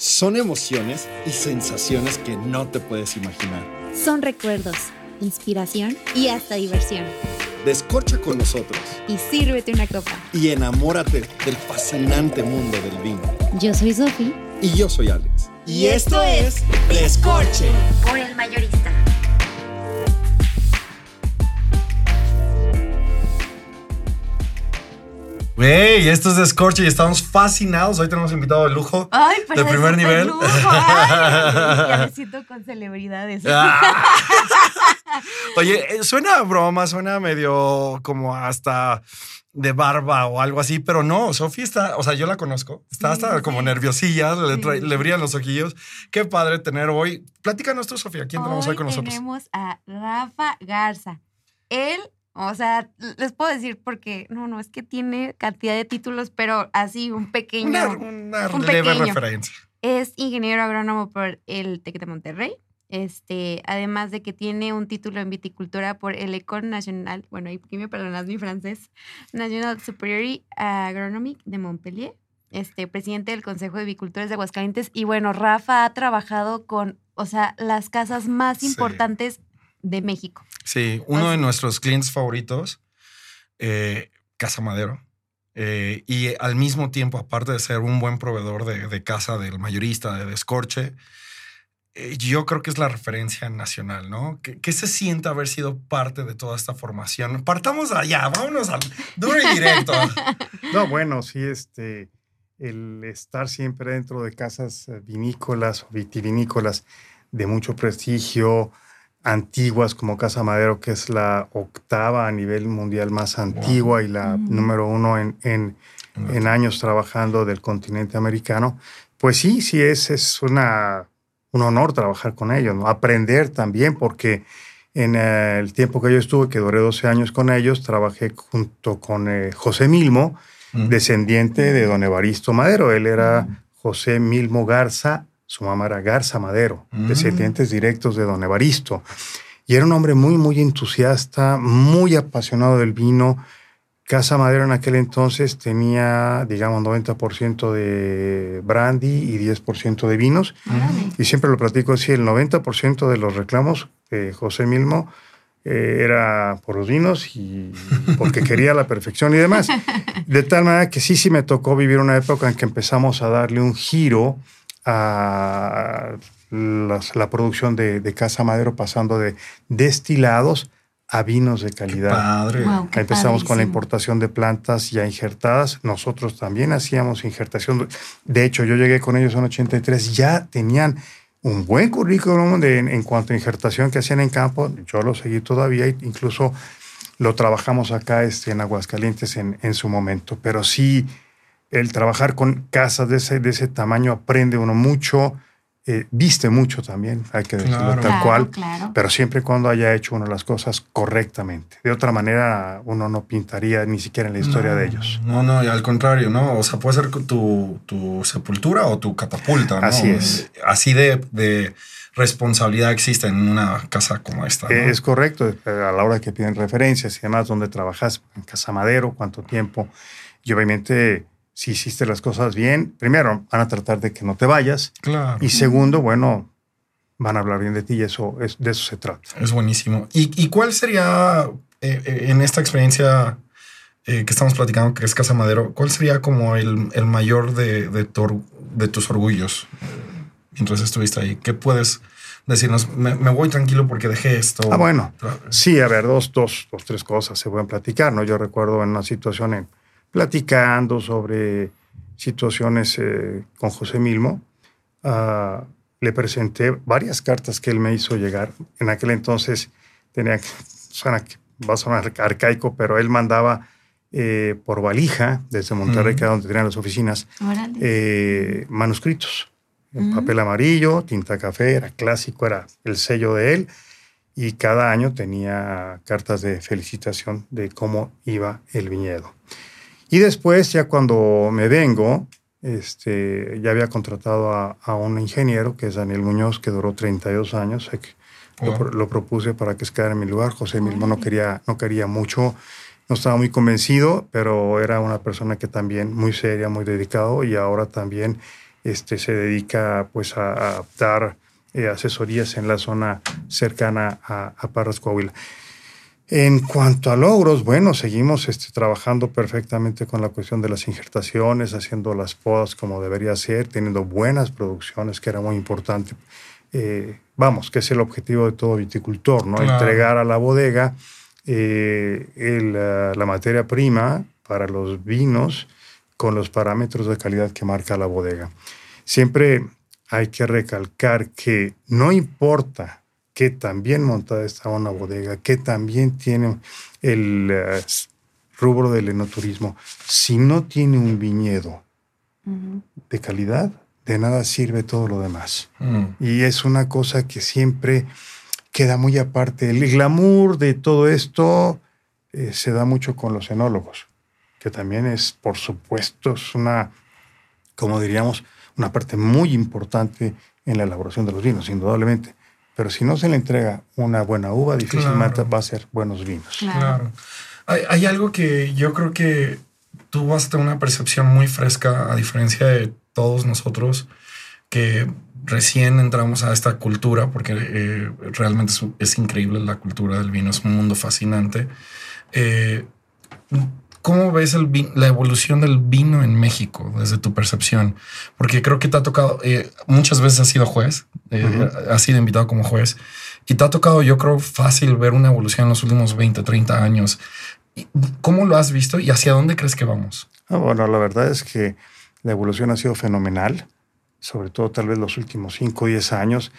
Son emociones y sensaciones que no te puedes imaginar. Son recuerdos, inspiración y hasta diversión. Descorcha con nosotros Y sírvete una copa. y enamórate del fascinante mundo del vino. Yo soy Sofi. Y yo soy Alex. Y esto es Descorche. Por el mayorista. Güey, esto es Descorche y estamos fascinados. Hoy tenemos invitado de lujo. Ay, pero De primer nivel. lujo. Ay, ya me siento con celebridades. Ah. Oye, eh, suena a broma, suena medio como hasta de barba o algo así, pero no, Sofía está, o sea, yo la conozco, está hasta sí. como nerviosilla, le, Sí. le brillan los ojillos. Qué padre tener hoy. Platícanos tú, Sofía, ¿quién tenemos Hoy con nosotros? tenemos a Rafa Garza. Él, o sea, les puedo decir porque, no, no, es que tiene cantidad de títulos, pero así un pequeño. Una, una un leve pequeño. referencia. Es ingeniero agrónomo por el TEC de Monterrey. Este, además de que tiene un título en viticultura por el École National, bueno, aquí me perdonas mi francés, National Superior Agronomic de Montpellier, este, presidente del Consejo de Vicultores de Aguascalientes. Y bueno, Rafa ha trabajado con, o sea, las casas más Sí. De México. Sí, uno de nuestros clientes favoritos, eh, Casa Madero. Eh, y al mismo tiempo, aparte de ser un buen proveedor de, de casa del mayorista, de descorche, eh, yo creo que es la referencia nacional, ¿no? ¿Qué, qué se siente haber sido parte de toda esta formación? Partamos allá, vámonos al duro y directo. No, bueno, sí, este, el estar siempre dentro de casas vinícolas o vitivinícolas de mucho prestigio, antiguas como Casa Madero, que es la octava a nivel mundial más antigua y la número uno en, en, en años trabajando del continente americano, pues sí, sí, es, es una, un honor trabajar con ellos, ¿no? aprender también, porque en eh, el tiempo que yo estuve, que duré 12 años con ellos, trabajé junto con eh, José Milmo, Mm. descendiente de don Evaristo Madero. Él era José Milmo Garza, su mamá era Garza Madero, Mm. descendientes directos de don Evaristo. Y era un hombre muy, muy entusiasta, muy apasionado del vino. Casa Madero en aquel entonces tenía, digamos, 90% de brandy y 10% de vinos. Y siempre lo platico así, el 90% de los reclamos de José Milmo eh, era por los vinos y porque quería la perfección y demás. De tal manera que sí, sí me tocó vivir una época en que empezamos a darle un giro a las- la producción de, de Casa Madero, pasando de destilados a vinos de calidad. Padre. Wow, qué Ahí empezamos con la importación de plantas ya injertadas. Nosotros también hacíamos injertación. De hecho, yo llegué con ellos en 83. Ya tenían un buen currículum de- en, en cuanto a injertación que hacían en campo. Yo lo seguí todavía. Incluso lo trabajamos acá este, en Aguascalientes en, en su momento. Pero sí, el trabajar con casas de ese, de ese tamaño aprende uno mucho. eh, viste mucho también, hay que decirlo Claro. tal cual claro. pero siempre y cuando haya hecho uno las cosas correctamente. De otra manera, uno no pintaría ni siquiera en la historia No, de ellos. No, no, y al contrario, ¿no? O sea, puede ser tu, tu sepultura o tu catapulta, ¿no? Así es. Así de, de responsabilidad existe en una casa como esta. ¿no? Es correcto, eh, a la hora que piden referencias y demás, dónde trabajas, en Casa Madero, cuánto tiempo. Y obviamente, si hiciste las cosas bien, primero, van a tratar de que no te vayas. Claro. Y segundo, bueno, van a hablar bien de ti y eso, es, de eso se trata. Es buenísimo. ¿Y, y cuál sería, eh, eh, en esta experiencia eh, que estamos platicando, que es Casa Madero, cuál sería como el, el mayor de, de, tu de tus orgullos eh, mientras estuviste ahí? ¿Qué puedes decirnos? Me, me voy tranquilo porque dejé esto. Ah, bueno. Sí, a ver, dos, dos, dos, tres cosas se pueden platicar, ¿no? Yo recuerdo en una situación en platicando sobre situaciones eh, con José Milmo, ah, le presenté varias cartas que él me hizo llegar. En aquel entonces tenía que, suena va a sonar arcaico, pero él mandaba eh, por valija desde Monterrey, Ujú. que era donde tenían las oficinas, eh, manuscritos en papel amarillo, tinta café, era clásico, era el sello de él. Y cada año tenía cartas de felicitación de cómo iba el viñedo. Y después, ya cuando me vengo, este, ya había contratado a, a un ingeniero, que es Daniel Muñoz, que duró 32 años. eh, que Lo, Wow. pro- lo propuse para que se quedara en mi lugar. José mismo no quería, no quería mucho, no estaba muy convencido, pero era una persona que también muy seria, muy dedicado y ahora también este, se dedica pues a, a dar eh, asesorías en la zona cercana a, a Parras, Coahuila. En cuanto a logros, bueno, seguimos este, trabajando perfectamente con la cuestión de las injertaciones, haciendo las podas como debería ser, teniendo buenas producciones, que era muy importante. Eh, vamos, que es el objetivo de todo viticultor, ¿no? Claro. Entregar a la bodega eh, el, uh, la materia prima para los vinos con los parámetros de calidad que marca la bodega. Siempre hay que recalcar que no importa que también montada está una bodega, que también tiene el uh, rubro del enoturismo, si no tiene un viñedo uh -huh. de calidad, de nada sirve todo lo demás. Mm. Y es una cosa que siempre queda muy aparte. El glamour de todo esto eh, se da mucho con los enólogos, que también es, por supuesto, es una, como diríamos, una parte muy importante en la elaboración de los vinos, indudablemente. Pero si no se le entrega una buena uva, difícilmente claro. va a ser buenos vinos. Claro. claro. Hay, hay, algo que yo creo que tú vas a tener una percepción muy fresca, a diferencia de todos nosotros que recién entramos a esta cultura, porque eh, realmente es, es, increíble la cultura del vino, es un mundo fascinante. Eh, ¿Cómo ves el, la evolución del vino en México desde tu percepción? Porque creo que te ha tocado, eh, muchas veces has sido juez, eh, uh -huh. has sido invitado como juez, y te ha tocado, yo creo, fácil ver una evolución en los últimos 20, 30 años. ¿Cómo lo has visto y hacia dónde crees que vamos? Ah, bueno, la verdad es que la evolución ha sido fenomenal, sobre todo tal vez los últimos 5 o 10 años.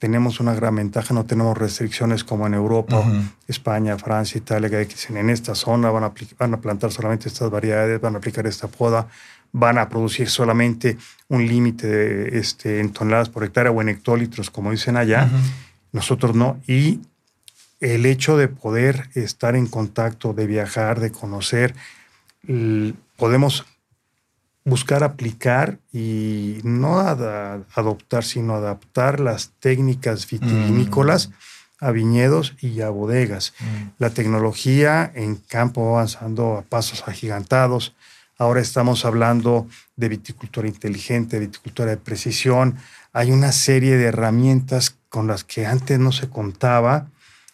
Tenemos una gran ventaja, no tenemos restricciones como en Europa, uh -huh. España, Francia, Italia, que dicen en esta zona van a, van a plantar solamente estas variedades, van a aplicar esta poda, van a producir solamente un límite este, en toneladas por hectárea o en hectolitros, como dicen allá. Uh -huh. Nosotros no. Y el hecho de poder estar en contacto, de viajar, de conocer, podemos buscar aplicar y no ad adoptar, sino adaptar las técnicas vitivinícolas mm. a viñedos y a bodegas. Mm. La tecnología en campo va avanzando a pasos agigantados. Ahora estamos hablando de viticultura inteligente, viticultura de precisión. Hay una serie de herramientas con las que antes no se contaba.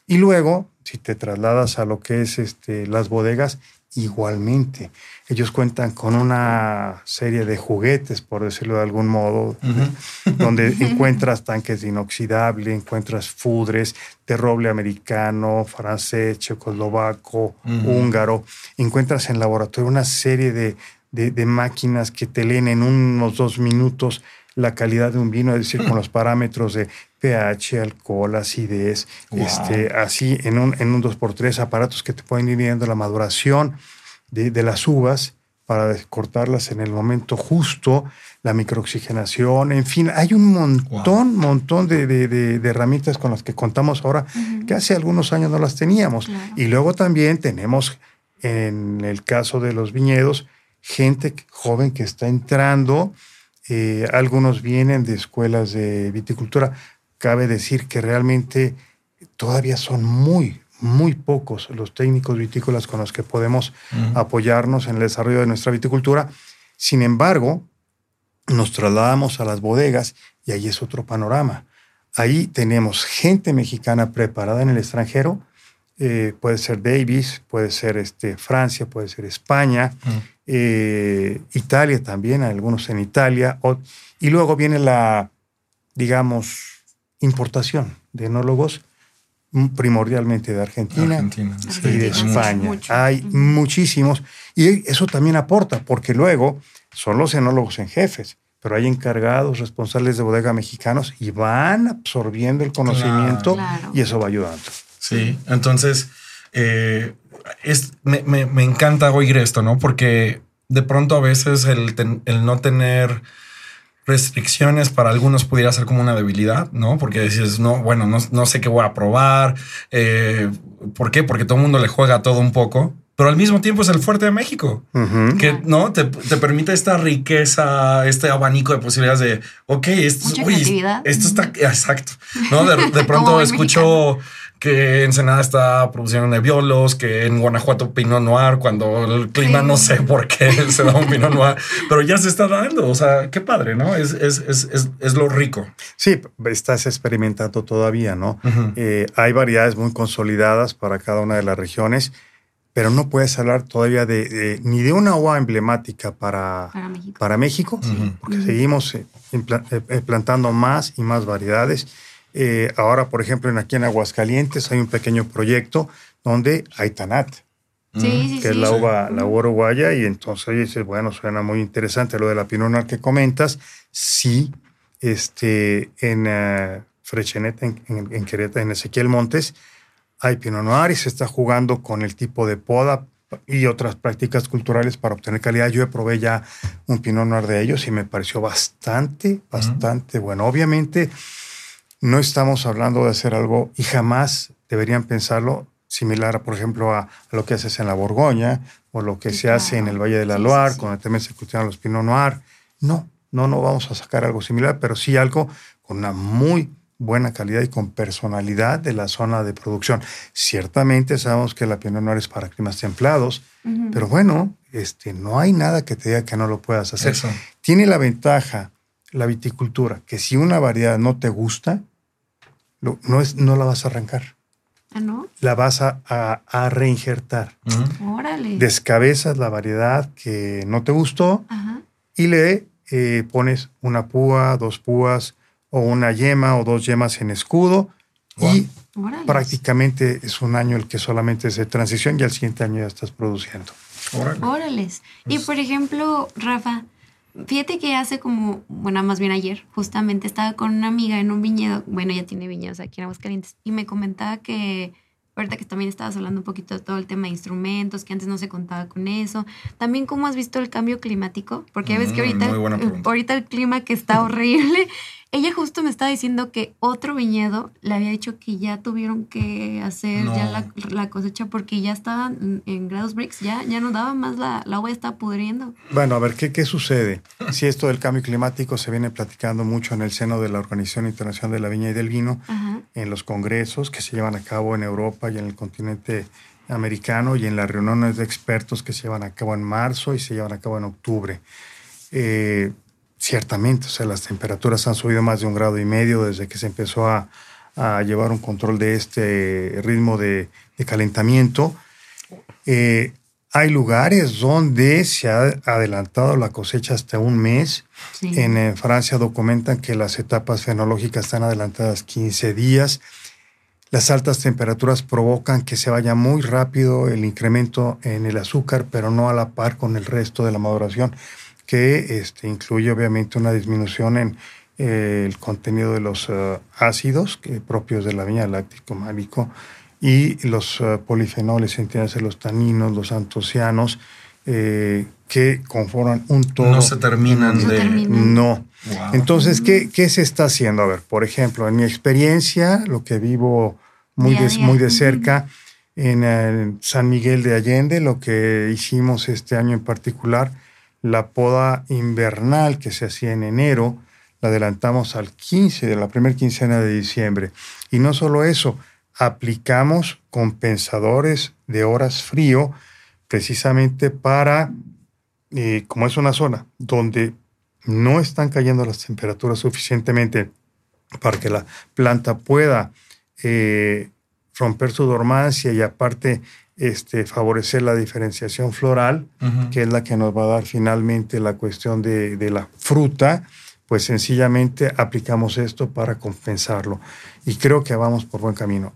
Y luego, si te trasladas a lo que es este, las bodegas, igualmente. Ellos cuentan con una serie de juguetes, por decirlo de algún modo, uh -huh. donde encuentras tanques de inoxidable, encuentras fudres de roble americano, francés, checoslovaco, uh -huh. húngaro. Encuentras en laboratorio una serie de, de, de, máquinas que te leen en unos dos minutos la calidad de un vino, es decir, con los parámetros de pH, alcohol, acidez, wow. este, así en un, en un 2x3, aparatos que te pueden ir viendo la maduración de, de, las uvas para cortarlas en el momento justo, la microoxigenación, en fin, hay un montón, wow. montón de, de, de, herramientas con las que contamos ahora uh -huh. que hace algunos años no las teníamos. Claro. Y luego también tenemos, en el caso de los viñedos, gente joven que está entrando, eh, algunos vienen de escuelas de viticultura. Cabe decir que realmente todavía son muy, muy pocos los técnicos vitícolas con los que podemos uh -huh. apoyarnos en el desarrollo de nuestra viticultura. Sin embargo, nos trasladamos a las bodegas y ahí es otro panorama. Ahí tenemos gente mexicana preparada en el extranjero, eh, puede ser Davis, puede ser este, Francia, puede ser España, eh, Italia también, algunos en Italia, o, y luego viene la, digamos, importación de enólogos primordialmente de Argentina, Argentina y de España. Mucho. Hay muchísimos. Y eso también aporta, porque luego son los enólogos en jefes, pero hay encargados, responsables de bodega mexicanos y van absorbiendo el conocimiento claro. y eso va ayudando. Sí, entonces eh, es, me, me, me, encanta oír esto, ¿no? Porque de pronto a veces el, ten, el no tener restricciones para algunos pudiera ser como una debilidad, ¿no? Porque dices, no, bueno, no, no sé qué voy a probar. Eh, ¿Por qué? Porque todo el mundo le juega todo un poco, pero al mismo tiempo es el fuerte de México, uh -huh. que no te, te, permite esta riqueza, este abanico de posibilidades de, ok, esto, uy, esto está exacto. No, de, de pronto escucho que Ensenada está produciendo nebiolos, que en Guanajuato Pinot Noir, cuando el clima no sé por qué se da un Pinot Noir, pero ya se está dando. O sea, qué padre, ¿no? Es, es, es, es lo rico. Sí, estás experimentando todavía, ¿no? Eh, hay variedades muy consolidadas para cada una de las regiones, pero no puedes hablar todavía de, ni de una uva emblemática para, para México, porque seguimos eh, eh, plantando más y más variedades eh, ahora, por ejemplo, en, aquí en Aguascalientes hay un pequeño proyecto donde hay Tanat. que es la uva, la uruguaya, y entonces dices, bueno, suena muy interesante lo de la Pinot Noir que comentas. Sí, este, en uh, Frechenet, en, en, en Ezequiel Montes, hay Pinot Noir y se está jugando con el tipo de poda y otras prácticas culturales para obtener calidad. Yo probé ya un Pinot Noir de ellos y me pareció bastante, bastante bueno. Obviamente, no estamos hablando de hacer algo y jamás deberían pensarlo similar, por ejemplo, a, lo que haces en la Borgoña o lo que se hace en el Valle de la Loire, cuando también se cultivan los Pinot Noir. No, no, no vamos a sacar algo similar, pero sí algo con una muy buena calidad y con personalidad de la zona de producción. Ciertamente sabemos que la Pinot Noir es para climas templados, pero bueno, este, no hay nada que te diga que no lo puedas hacer. Tiene la ventaja la viticultura, que si una variedad no te gusta, no, es, no la vas a arrancar. ¿Ah, no? La vas a, a, reinjertar. Órale. Descabezas la variedad que no te gustó y le eh, pones una púa, dos púas o una yema o dos yemas en escudo y prácticamente es un año el que solamente es de transición y al siguiente año ya estás produciendo. Órales. Y por ejemplo, Rafa, Fíjate que hace como, bueno, más bien ayer, justamente estaba con una amiga en un viñedo, bueno, ya tiene viñedos aquí en Aguascalientes, y me comentaba que, ahorita que también estabas hablando un poquito de todo el tema de instrumentos, que antes no se contaba con eso, también cómo has visto el cambio climático, porque ya ves que mm, ahorita, ahorita el clima que está horrible, ella justo me estaba diciendo que otro viñedo le había dicho que ya tuvieron que hacer ya la, cosecha porque ya estaban en, grados breaks, ya, ya no daba más, la, la uva estaba pudriendo. Bueno, a ver, ¿qué, ¿qué sucede? Si esto del cambio climático se viene platicando mucho en el seno de la Organización Internacional de la Viña y del Vino, en los congresos que se llevan a cabo en Europa y en el continente americano y en las reuniones de expertos que se llevan a cabo en marzo y se llevan a cabo en octubre. Eh, Ciertamente, o sea, las temperaturas han subido más de un grado y medio desde que se empezó a, llevar un control de este ritmo de, calentamiento. Eh, hay lugares donde se ha adelantado la cosecha hasta un mes. En, en, Francia documentan que las etapas fenológicas están adelantadas 15 días. Las altas temperaturas provocan que se vaya muy rápido el incremento en el azúcar, pero no a la par con el resto de la maduración que este, incluye obviamente una disminución en eh, el contenido de los eh, ácidos que, propios de la viña láctico málico y los uh, polifenoles, entiéndase los taninos, los antocianos, que conforman un todo. No se terminan de... No. Entonces, ¿qué, ¿qué, se está haciendo? A ver, por ejemplo, en mi experiencia, lo que vivo muy, de, muy de cerca, en San Miguel de Allende, lo que hicimos este año en particular, la poda invernal que se hacía en enero, la adelantamos al 15 de la primera quincena de diciembre. Y no solo eso, aplicamos compensadores de horas frío precisamente para, eh, como es una zona donde no están cayendo las temperaturas suficientemente para que la planta pueda eh, romper su dormancia y aparte este, favorecer la diferenciación floral, que es la que nos va a dar finalmente la cuestión de, de, la fruta, pues sencillamente aplicamos esto para compensarlo. Y creo que vamos por buen camino.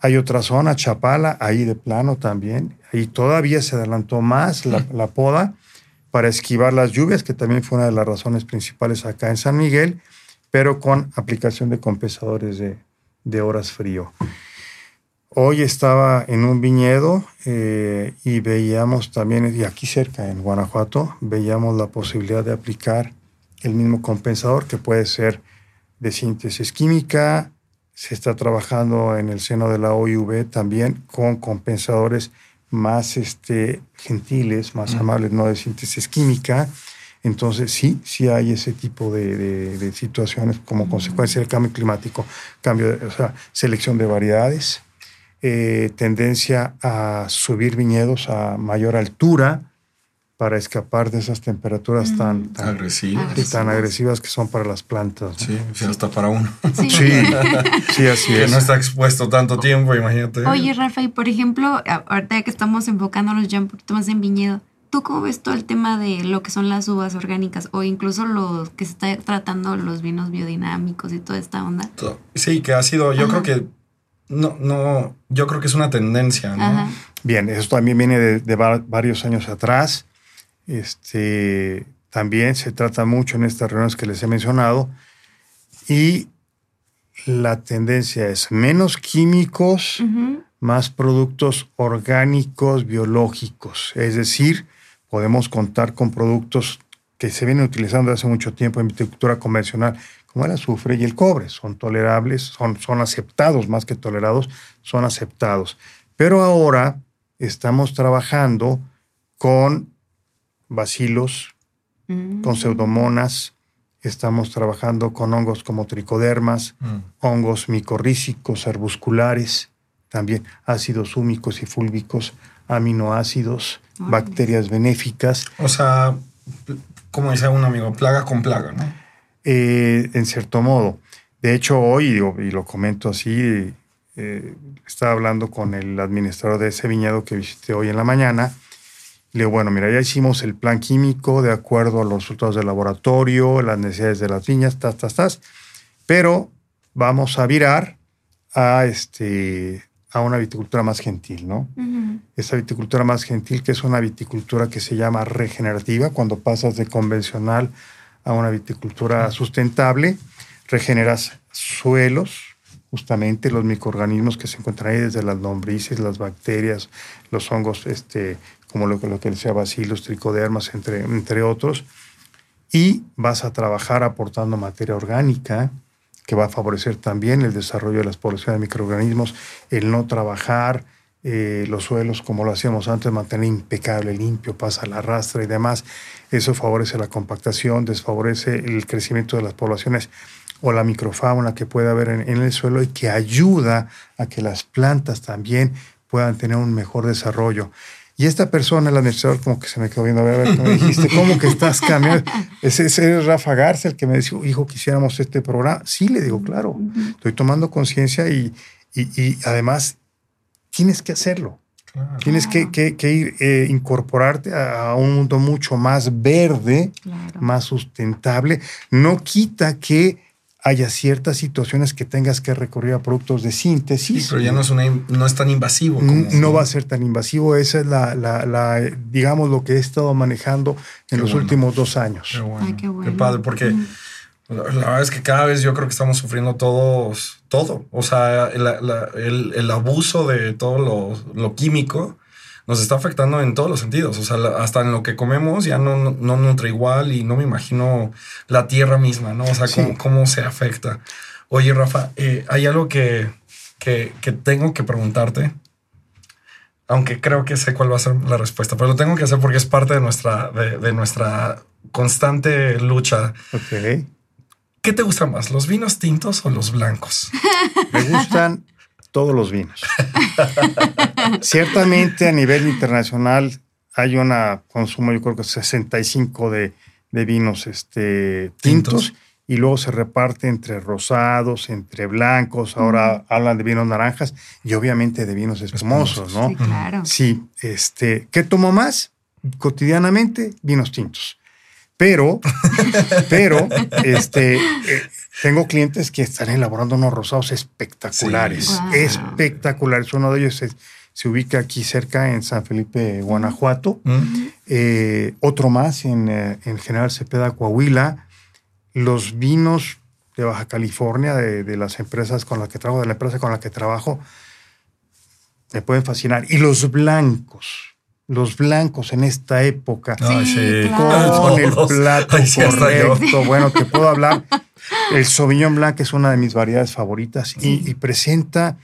Hay otra zona, Chapala, ahí de plano también, ahí todavía se adelantó más la, la poda para esquivar las lluvias, que también fue una de las razones principales acá en San Miguel, pero con aplicación de compensadores de, de horas frío. Hoy estaba en un viñedo eh, y veíamos también, y aquí cerca en Guanajuato, veíamos la posibilidad de aplicar el mismo compensador que puede ser de síntesis química. Se está trabajando en el seno de la OIV también con compensadores más este, gentiles, más amables, no de síntesis química. Entonces sí, sí hay ese tipo de, situaciones como consecuencia del cambio climático, cambio, o sea, selección de variedades eh, tendencia a subir viñedos a mayor altura para escapar de esas temperaturas tan, tan, agresivas. tan agresivas que son para las plantas. Sí, sí, hasta para uno. Sí, sí, así que es. no está expuesto tanto tiempo, imagínate. Oye, Rafa, y por ejemplo, ahorita que estamos enfocándonos ya un poquito más en viñedo, ¿tú cómo ves todo el tema de lo que son las uvas orgánicas o incluso los que se está tratando los vinos biodinámicos y toda esta onda? Sí, que ha sido, yo Ajá. creo que no, no, yo creo que es una tendencia, ¿no? Ajá. Bien, eso también viene de, de va- varios años atrás. Este, también se trata mucho en estas reuniones que les he mencionado. Y la tendencia es menos químicos, más productos orgánicos, biológicos. Es decir, podemos contar con productos que se vienen utilizando desde hace mucho tiempo en viticultura convencional, como el azufre y el cobre. Son tolerables, son, son aceptados más que tolerados, son aceptados. Pero ahora estamos trabajando con bacilos, Mm. con pseudomonas, estamos trabajando con hongos como tricodermas, Mm. hongos micorrícicos, arbusculares, también ácidos húmicos y fúlbicos, aminoácidos, bacterias benéficas, O sea, como dice un amigo, plaga con plaga, ¿no? Eh, en cierto modo. De hecho, hoy, y lo comento así, eh, estaba hablando con el administrador de ese viñedo que visité hoy en la mañana. Le digo, bueno, mira, ya hicimos el plan químico de acuerdo a los resultados del laboratorio, las necesidades de las viñas, tas, tas, tas, pero vamos a virar a, este, a una viticultura más gentil, ¿no? Ujú. esa viticultura más gentil, que es una viticultura que se llama regenerativa, cuando pasas de convencional a una viticultura sustentable, regeneras suelos, justamente los microorganismos que se encuentran ahí, desde las lombrices, las bacterias, los hongos, este, como lo, lo que decía bacilos, tricodermas, entre, entre otros, y vas a trabajar aportando materia orgánica, que va a favorecer también el desarrollo de las poblaciones de microorganismos, el no trabajar eh, los suelos como lo hacíamos antes, mantener impecable, limpio, pasa la rastra y demás. Eso favorece la compactación, desfavorece el crecimiento de las poblaciones o la microfauna que puede haber en, en el suelo y que ayuda a que las plantas también puedan tener un mejor desarrollo. Y esta persona, el administrador, como que se me quedó viendo, a ver, a ver, ¿qué me dijiste? ¿Cómo que estás cambiando? Ese, ese es Rafa Garza, el que me dijo, hijo, quisiéramos este programa. Sí, le digo, claro, estoy tomando conciencia y, y, y además tienes que hacerlo. Claro. Tienes que, que- que ir, eh, incorporarte a, a un mundo mucho más verde, Claro. más sustentable. No quita que haya ciertas situaciones que tengas que recurrir a productos de Sí, síntesis. pero ya no es, una, no es tan invasivo. Como, no va a ser tan invasivo. Esa es la, la- la, digamos, lo que he estado manejando en Qué los bueno. últimos dos años. Qué bueno. Ay, qué bueno. padre, porque la, la verdad es que cada vez yo creo que estamos sufriendo todos, todo. O sea, el, la- el- el abuso de todo lo, lo químico nos está afectando en todos los sentidos. O sea, la- hasta en lo que comemos ya no, no, no nutre igual y no me imagino la tierra misma, ¿no? O sea, Sí. cómo, cómo se afecta. Oye, Rafa, eh, hay algo que, que, que tengo que preguntarte. Aunque creo que sé cuál va a ser la respuesta, pero lo tengo que hacer porque es parte de nuestra, de, de nuestra constante lucha. Ok. ¿Qué te gusta más, los vinos tintos o los blancos? Me gustan todos los vinos. Ciertamente a nivel internacional hay un consumo, yo creo que 65 de, de vinos este, tintos, Tintos. y luego se reparte entre rosados, entre blancos, ahora hablan de vinos naranjas y obviamente de vinos espumosos, ¿no? Sí, claro. Sí, este, ¿qué tomo más? Cotidianamente, vinos tintos. Pero, pero, este, eh, tengo clientes que están elaborando unos rosados espectaculares, Sí. Wow. espectaculares. Uno de ellos se, se ubica aquí cerca en San Felipe, Guanajuato. ¿Mm? Eh, otro más en, eh, en General Cepeda, Coahuila. Los vinos de Baja California, de, de las empresas con las que trabajo, de la empresa con la que trabajo, me pueden fascinar. Y los blancos, los blancos en esta época, Ay, Sí, claro. con el plato Ay, sí, correcto. Bueno, te puedo hablar. El Sauvignon Blanc es una de mis variedades favoritas y, y presenta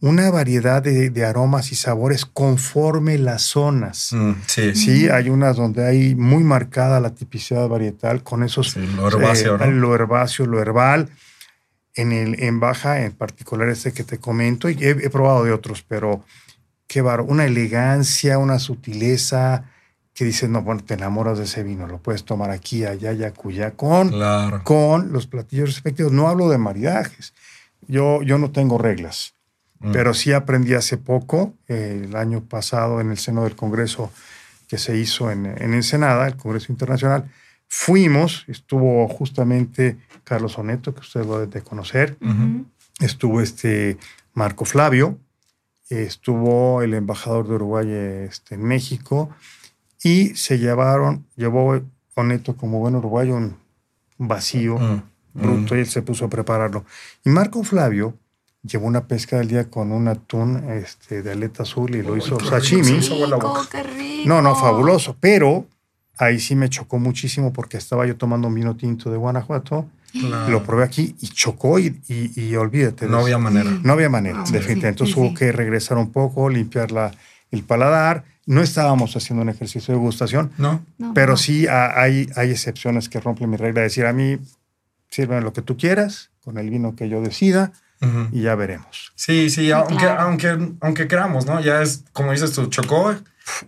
una variedad de, de aromas y sabores conforme las zonas. Mm, sí, sí. Sí, hay unas donde hay muy marcada la tipicidad varietal con esos Sí, lo herbáceo, eh, ¿no? lo herbáceo, lo herbal. en, el, en baja, en particular este que te comento, y he, he probado de otros, pero qué bar, una elegancia, una sutileza que dices, no, bueno, te enamoras de ese vino, lo puedes tomar aquí, allá, allá, cuya, con, Claro. con los platillos respectivos. No hablo de maridajes. Yo, yo no tengo reglas, Mm. pero sí aprendí hace poco, eh, el año pasado, en el seno del Congreso que se hizo en, en Ensenada, el Congreso Internacional. Fuimos, estuvo justamente Carlos Oneto, que ustedes lo deben de conocer, Ujú. estuvo este Marco Flavio, estuvo el embajador de Uruguay este, en México y se llevaron, llevó Oneto como buen uruguayo un vacío Mm. bruto y él se puso a prepararlo. Y Marco Flavio llevó una pesca del día con un atún este, de aleta azul y lo Uy, hizo qué rico, sashimi. No, no, fabuloso. Pero ahí sí me chocó muchísimo porque estaba yo tomando un vino tinto de Guanajuato. Claro. Lo probé aquí y chocó y, y- y olvídate. No había manera. No había manera, Ah, sí, definitivamente. Entonces sí, hubo sí. que regresar un poco, limpiar la, el paladar. No estábamos haciendo un ejercicio de gustación, No. No, pero no. sí ha- hay, hay excepciones que rompen mi regla de decir a mí, sirve lo que tú quieras, con el vino que yo decida Ujú. y ya veremos. Sí, sí, aunque, claro. aunque, aunque queramos, ¿no? Ya es, como dices tú, chocó,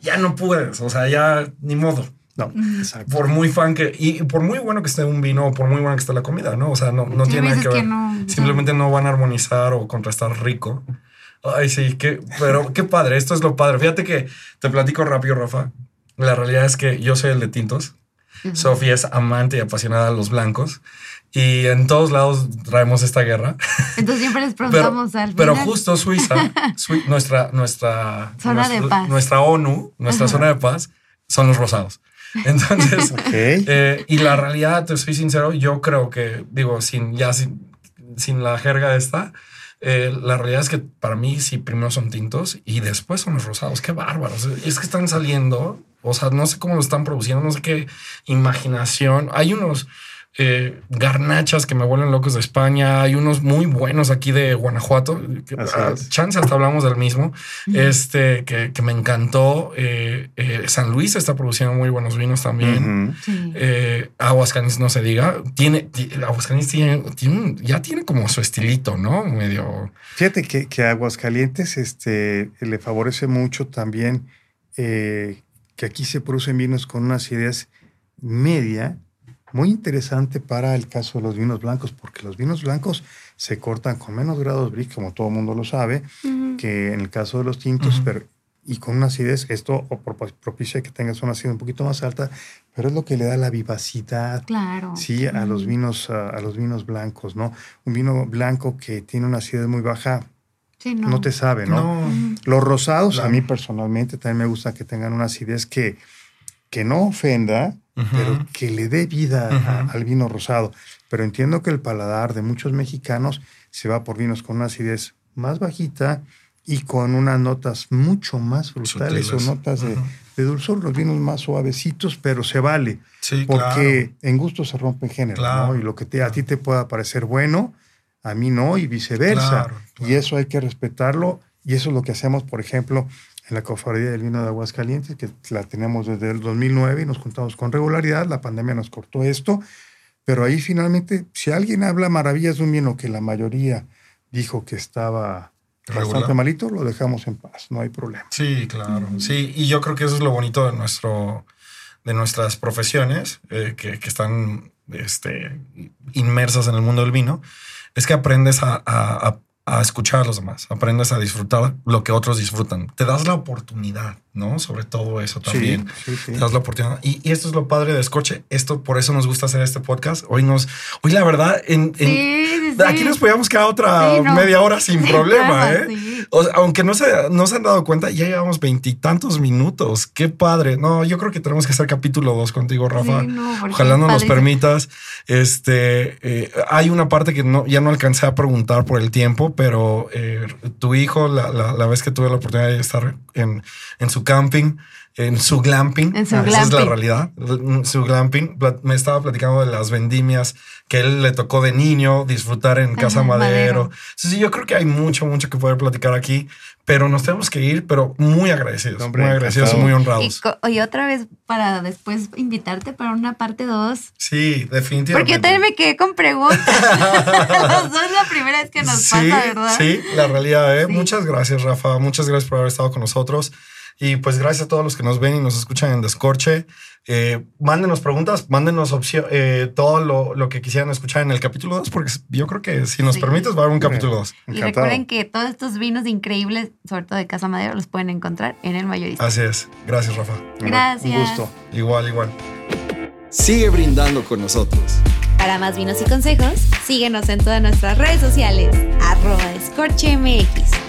ya no puedes, o sea, ya ni modo. No, exacto. Por muy fan que, y por muy bueno que esté un vino, por muy bueno que esté la comida, ¿no? O sea, no, no tiene nada que ver. no, o sea, Simplemente no van a armonizar o contrastar rico. Ay, sí, que, pero qué padre, esto es lo padre. Fíjate que te platico rápido, Rafa. La realidad es que yo soy el de tintos. ujú. Sofía es amante y apasionada de los blancos. Y en todos lados traemos esta guerra. Entonces siempre les Pero, preguntamos al pero final. justo Suiza, Sui- nuestra, nuestra, Zona de nuestra, paz. nuestra ONU, nuestra Ajá. zona de paz, son los rosados. Entonces, eh, y la realidad, te soy sincero, yo creo que, digo, sin ya sin, sin la jerga esta, eh, la realidad es que para mí sí, primero son tintos y después son los rosados. Qué bárbaros. Es que están saliendo, o sea, no sé cómo lo están produciendo, no sé qué imaginación. Hay unos eh, garnachas que me vuelven locos de España, hay unos muy buenos aquí de Guanajuato. que- Así ah. Chance, hasta hablamos del mismo, este que, que me encantó. Eh, eh, San Luis está produciendo muy buenos vinos también. Sí. Eh, Aguascalientes no se diga. Tiene, ti- Aguascalientes tiene, tiene un- ya tiene como su estilito, ¿no? Medio. Fíjate que, que Aguascalientes este, le favorece mucho también eh, que aquí se producen vinos con una acidez media, muy interesante para el caso de los vinos blancos, porque los vinos blancos se cortan con menos grados Brix, como todo el mundo lo sabe, Ujú. que en el caso de los tintos, Ujú. pero, y con una acidez, esto propo- propicia que tengas una acidez un poquito más alta, pero es lo que le da la vivacidad, Claro. sí, a los vinos, a, a los vinos blancos, ¿no? Un vino blanco que tiene una acidez muy baja, Sí, no, te sabe, ¿no? Ujú. Los rosados, a mí personalmente también me gusta que tengan una acidez que, que no ofenda, Pero que le dé vida a- al vino rosado. Pero entiendo que el paladar de muchos mexicanos se va por vinos con una acidez más bajita y con unas notas mucho más frutales Sutiles. o notas de, dulzor, los vinos más suavecitos, pero se vale, Sí, porque en gusto se rompe género, Claro. ¿no? Y lo que te- a ti te pueda parecer bueno, a mí no, y viceversa. Claro. Y eso hay que respetarlo, y eso es lo que hacemos, por ejemplo, en la Cofradía del Vino de Aguascalientes, que la tenemos desde el 2009 y nos juntamos con regularidad. La pandemia nos cortó esto, pero ahí finalmente, si alguien habla maravillas de un vino que la mayoría dijo que estaba bastante malito, lo dejamos en paz, no hay problema. Sí, claro. Sí, y yo creo que eso es lo bonito de nuestro, de nuestras profesiones eh, que, que están este, inmersas en el mundo del vino, es que aprendes a, a- a- a escuchar a los demás, aprendes a disfrutar lo que otros disfrutan. Te das la oportunidad, ¿no? Sobre todo eso también. Sí, sí, sí. Te das la oportunidad. Y, y esto es lo padre de Escorche. Esto, por eso nos gusta hacer este podcast. Hoy nos, hoy la verdad, en, en- Sí, sí, sí. aquí nos podíamos quedar otra Sí, no. media hora sin Sí, problema, claro, ¿eh? Sí. O sea, aunque no se, no se han dado cuenta, ya llevamos veintitantos minutos. Qué padre. No, yo creo que tenemos que hacer capítulo dos contigo, Rafa. Sí, no, Ojalá no nos permitas. Este, eh, hay una parte que no, ya no alcancé a preguntar por el tiempo, pero eh, tu hijo, la, la- la vez que tuve la oportunidad de estar en, en su camping, en su glamping. En su Esa es la glamping. realidad. Su glamping. Me estaba platicando de las vendimias que él le tocó de niño disfrutar en Casa Ajá, Madero. Madero. Sí, sí, yo creo que hay mucho, mucho que poder platicar aquí, pero nos tenemos que ir, pero muy agradecidos, Hombre, muy agradecidos y encantado. muy Y, honrados. co- y otra vez para después invitarte para una parte 2. Sí, definitivamente. Porque yo también me quedé con preguntas. no es la primera vez que nos sí, pasa, ¿verdad? Sí, la realidad. ¿eh? Sí. Muchas gracias, Rafa. Muchas gracias por haber estado con nosotros. Y pues gracias a todos los que nos ven y nos escuchan en Descorche. Eh, mándenos preguntas, mándenos opción, eh, todo lo, lo que quisieran escuchar en el capítulo 2, porque yo creo que si nos Sí. permites va a haber un capítulo 2. Y Encantado. recuerden que todos estos vinos increíbles, sobre todo de Casa Madero, los pueden encontrar en el mayorista. Así es. Gracias, Rafa. Gracias. Un gusto. Igual, igual. Sigue brindando con nosotros. Para más vinos y consejos, síguenos en todas nuestras redes sociales. Arroba Descorche MX.